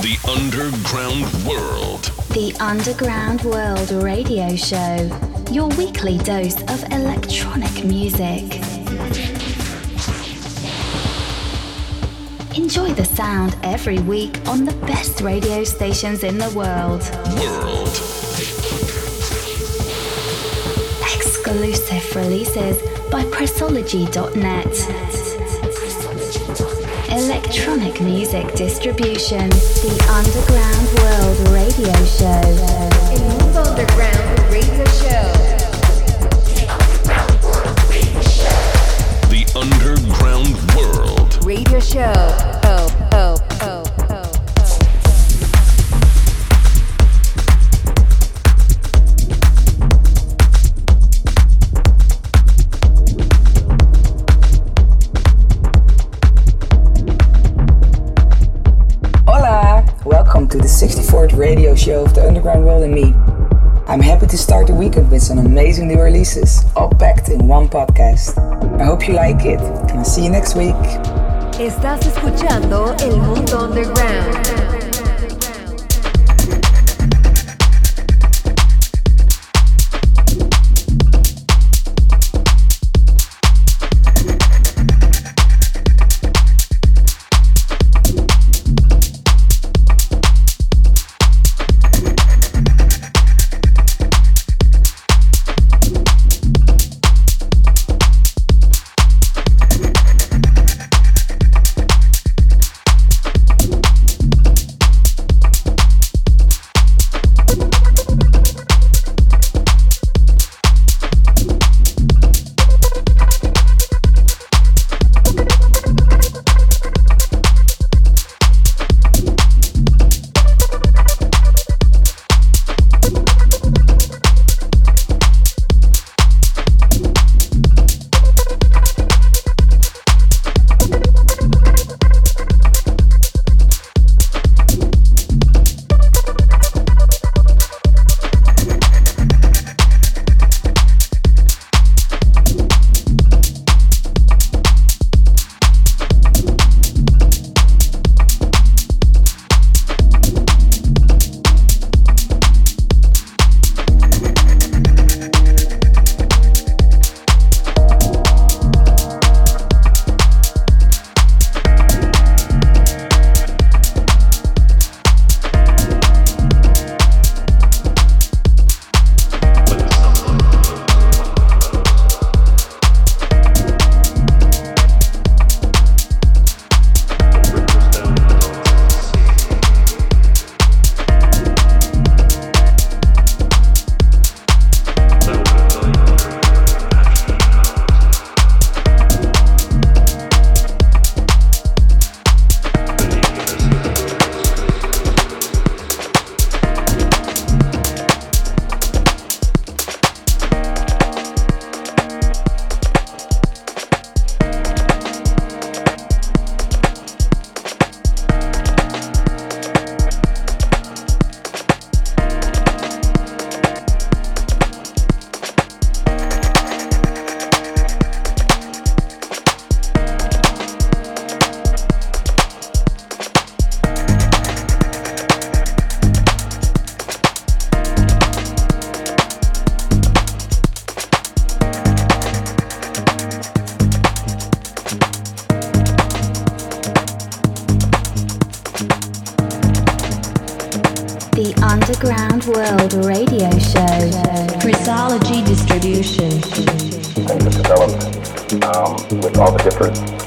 The Underground World. The Underground World Radio Show. Your weekly dose of electronic music. Enjoy the sound every week on the best radio stations in the world. World. Exclusive releases by Pressology.net. Electronic music distribution. The Underground World Radio Show. El Mundo Underground Radio Show. The Underground World. Radio Show. Show of the Underground World and me. I'm happy to start the weekend with some amazing new releases, all packed in one podcast. I hope you like it, and I'll see you next week. Estás escuchando El Mundo Underground.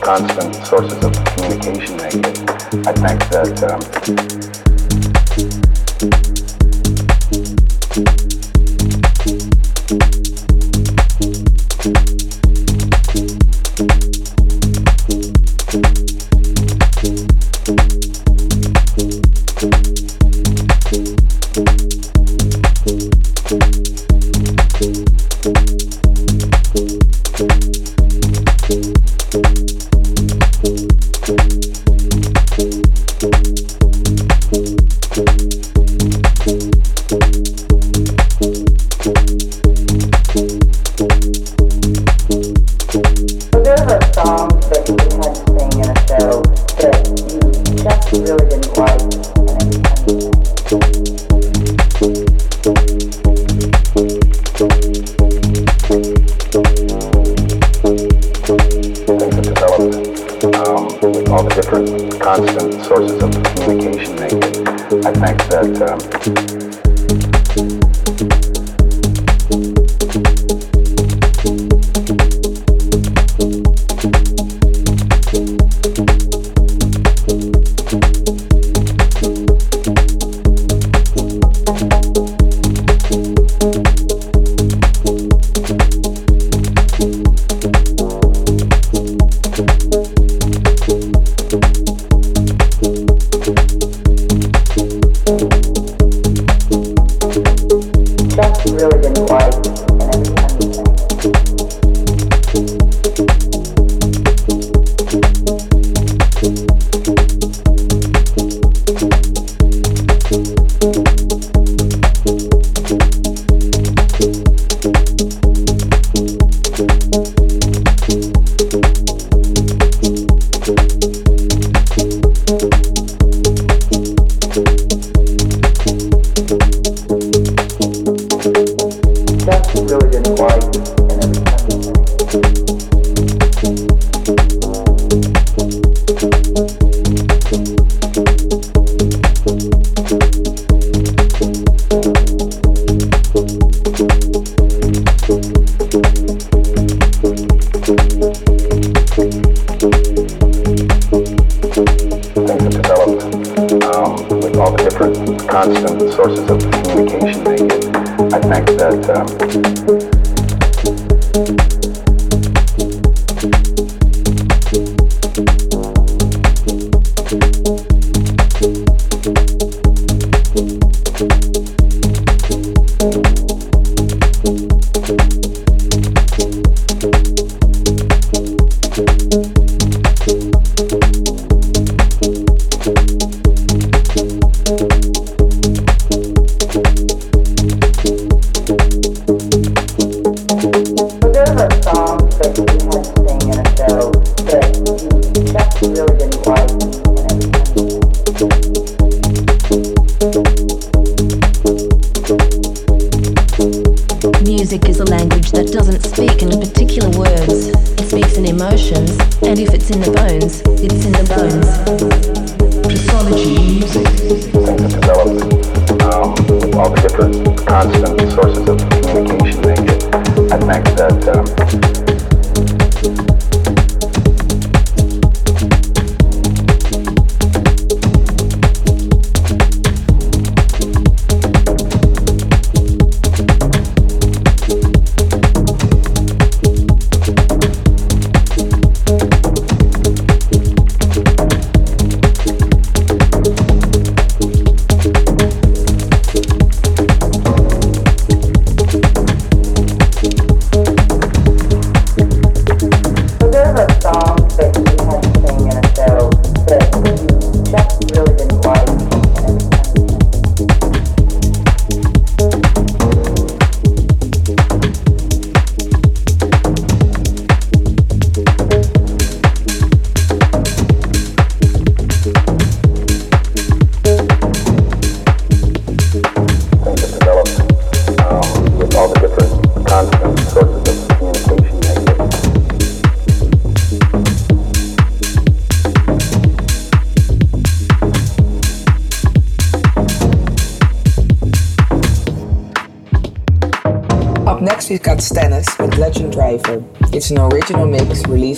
Constant sources of communication get. I think that um, It's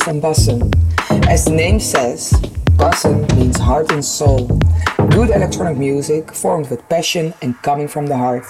As the name says, Bosom means heart and soul. Good electronic music formed with passion and coming from the heart.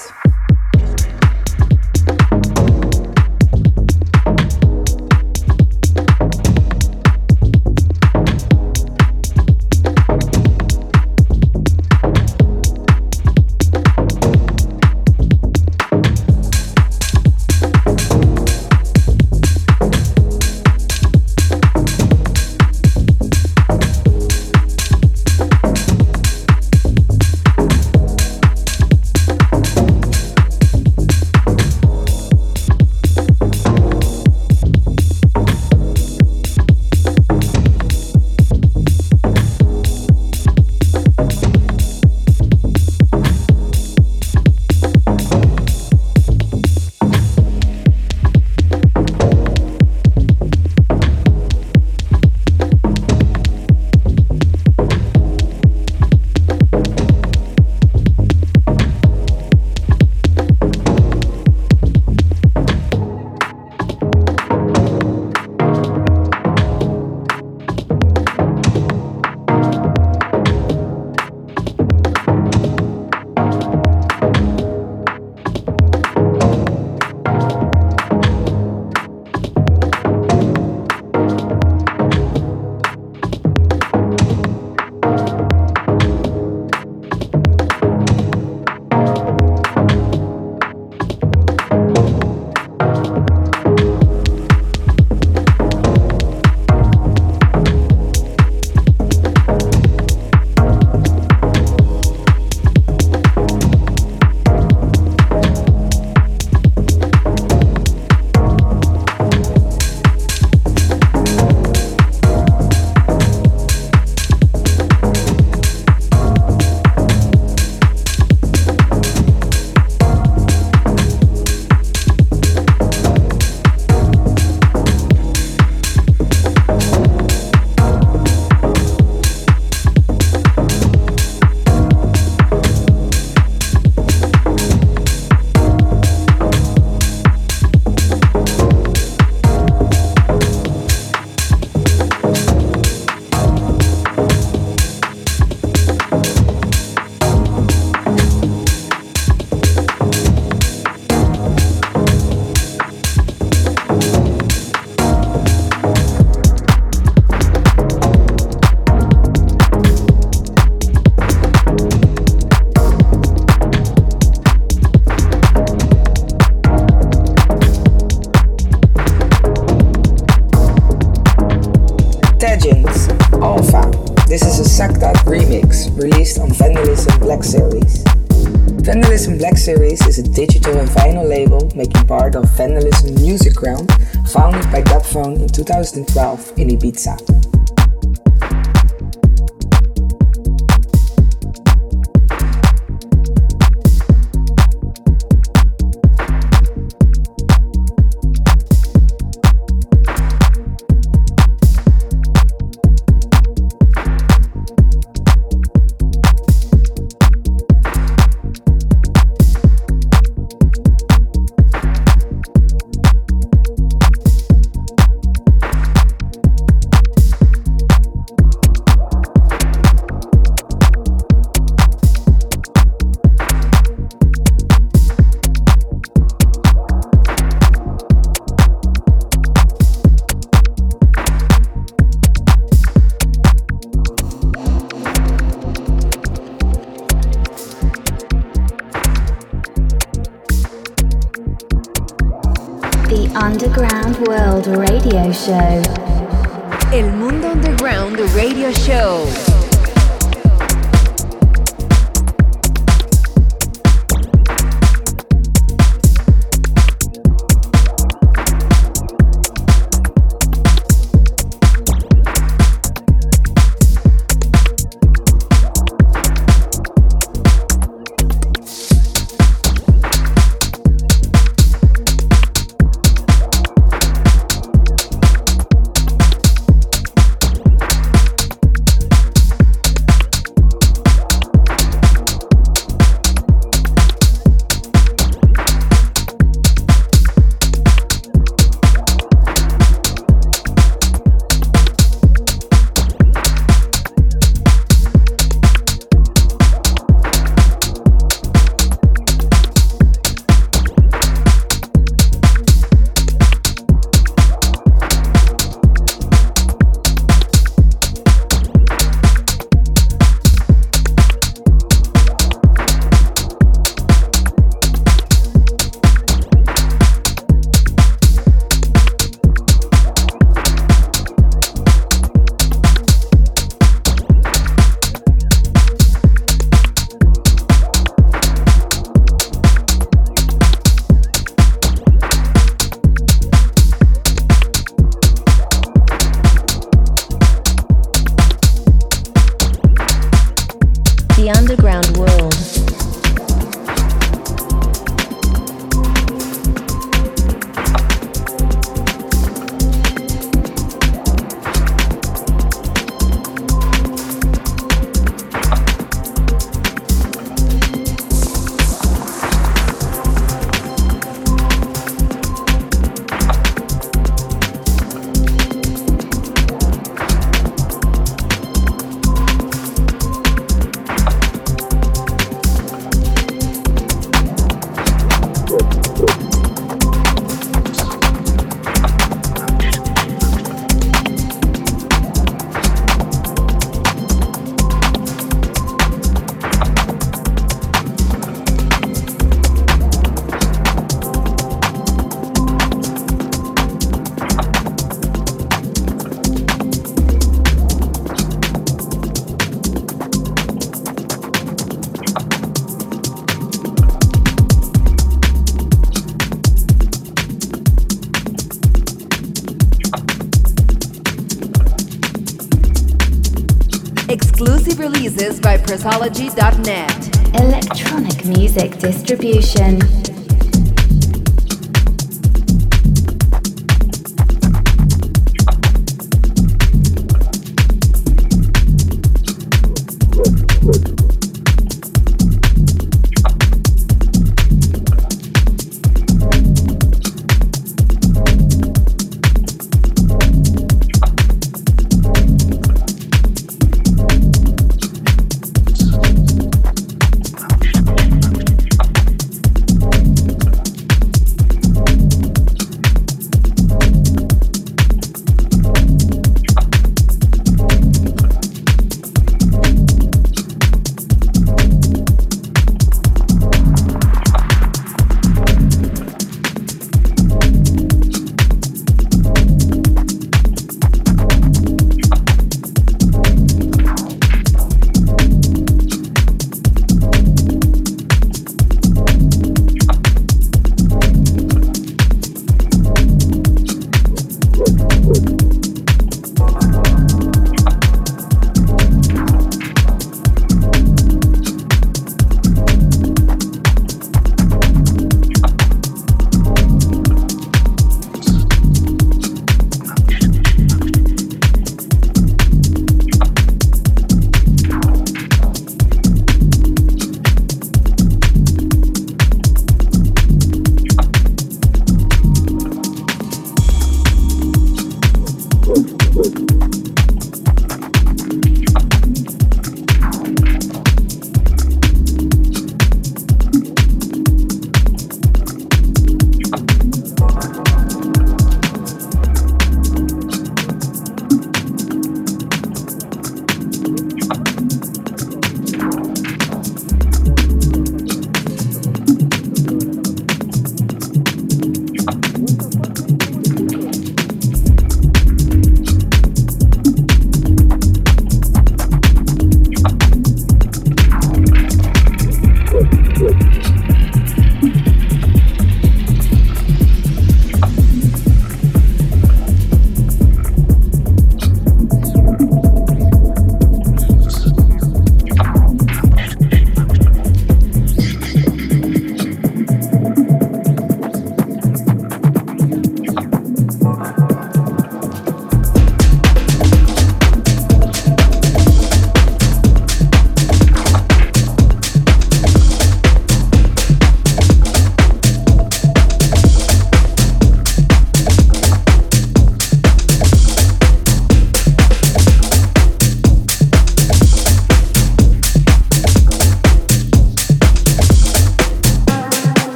2012 in Ibiza. Releases Electronic music distribution.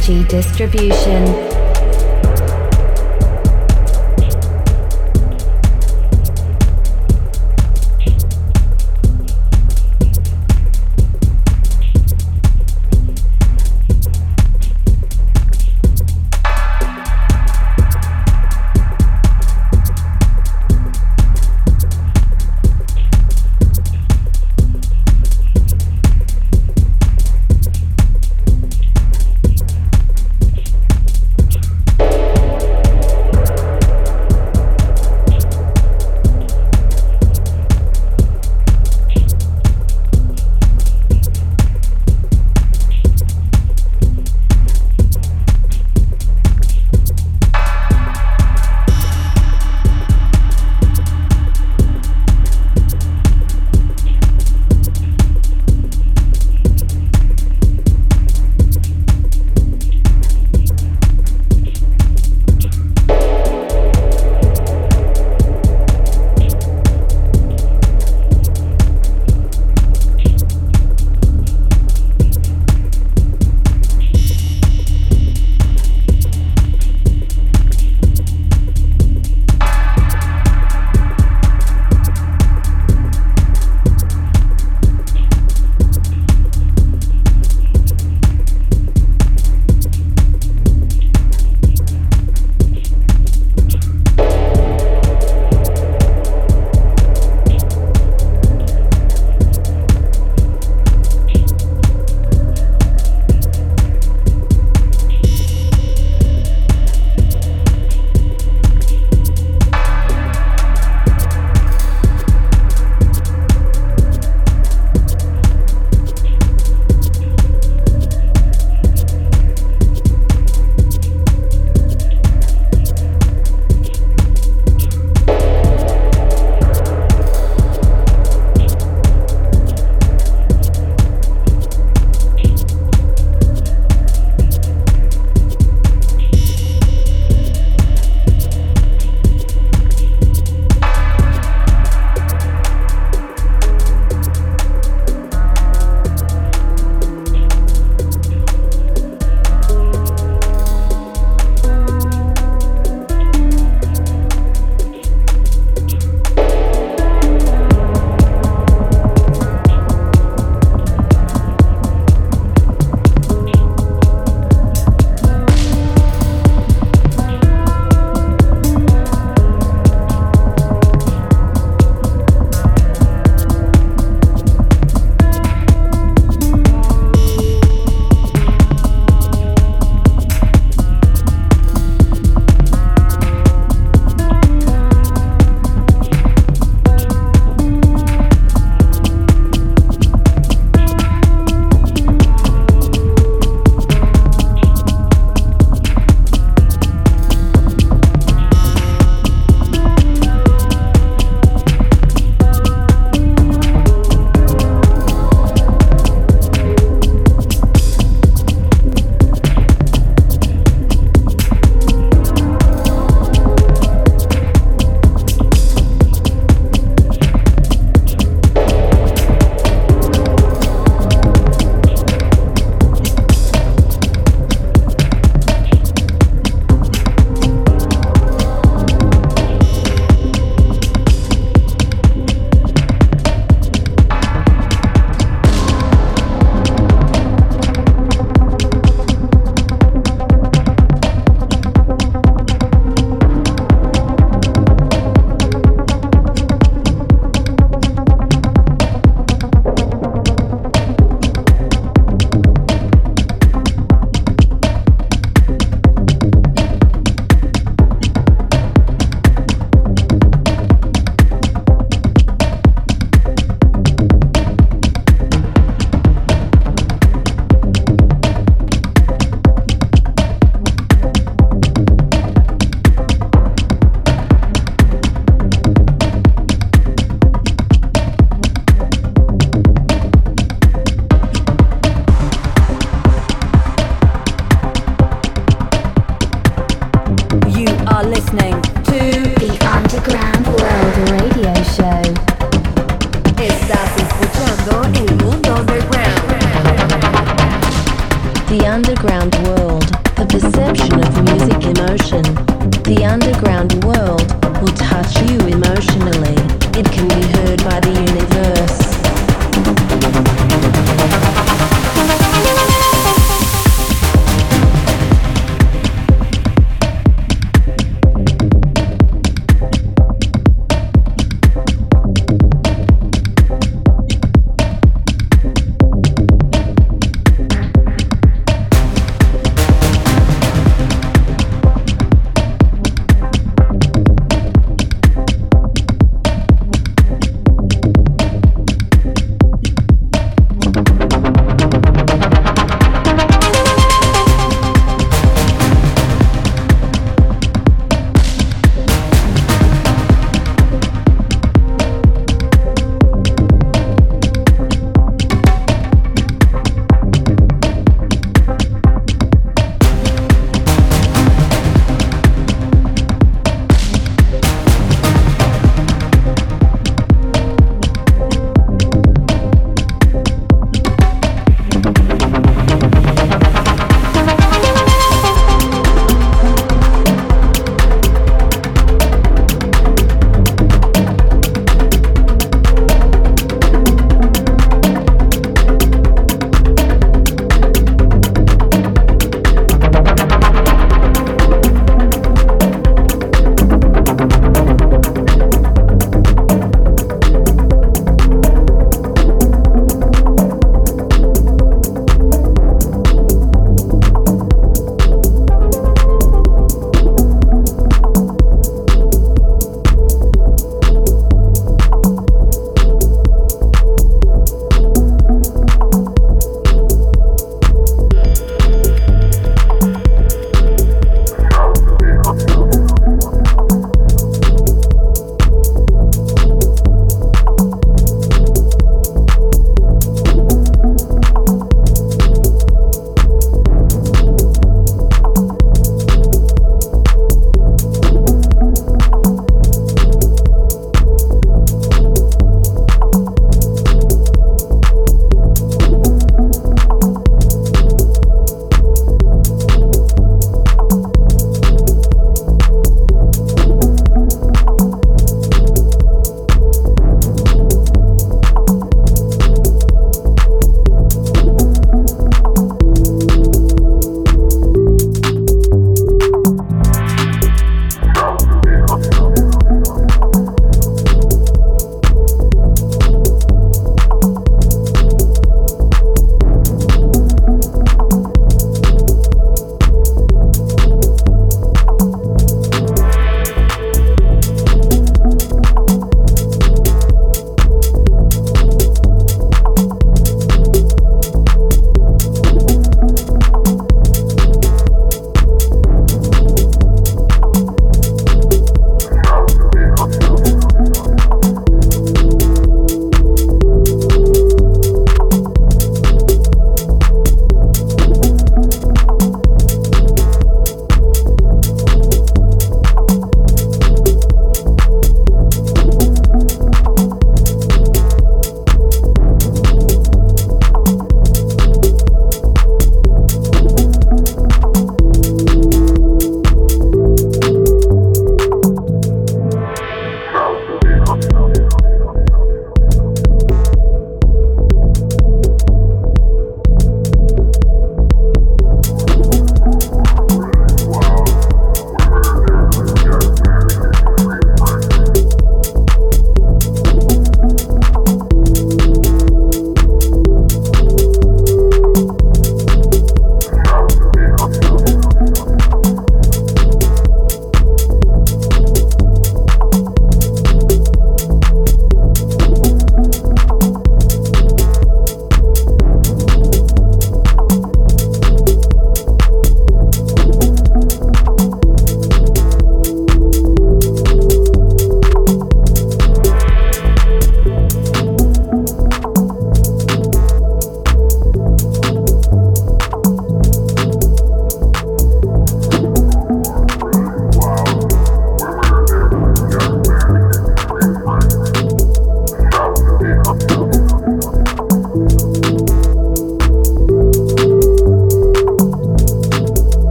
Energy Distribution.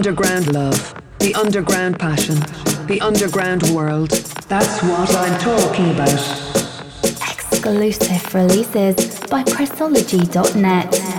Underground love, the underground passion, the underground world. That's what I'm talking about. Exclusive releases by Pressology.net.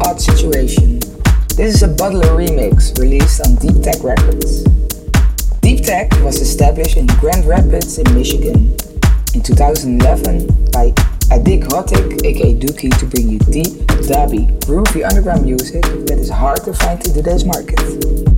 Odd Situation. This is a Bodeler remix released on Deep Tech Records. Deep Tech was established in Grand Rapids in Michigan in 2011 by Adik Hotik aka Duky to bring you deep, dubby, groovy underground music that is hard to find in today's market.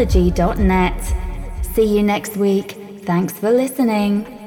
website, pressology.net. See you next week. Thanks for listening.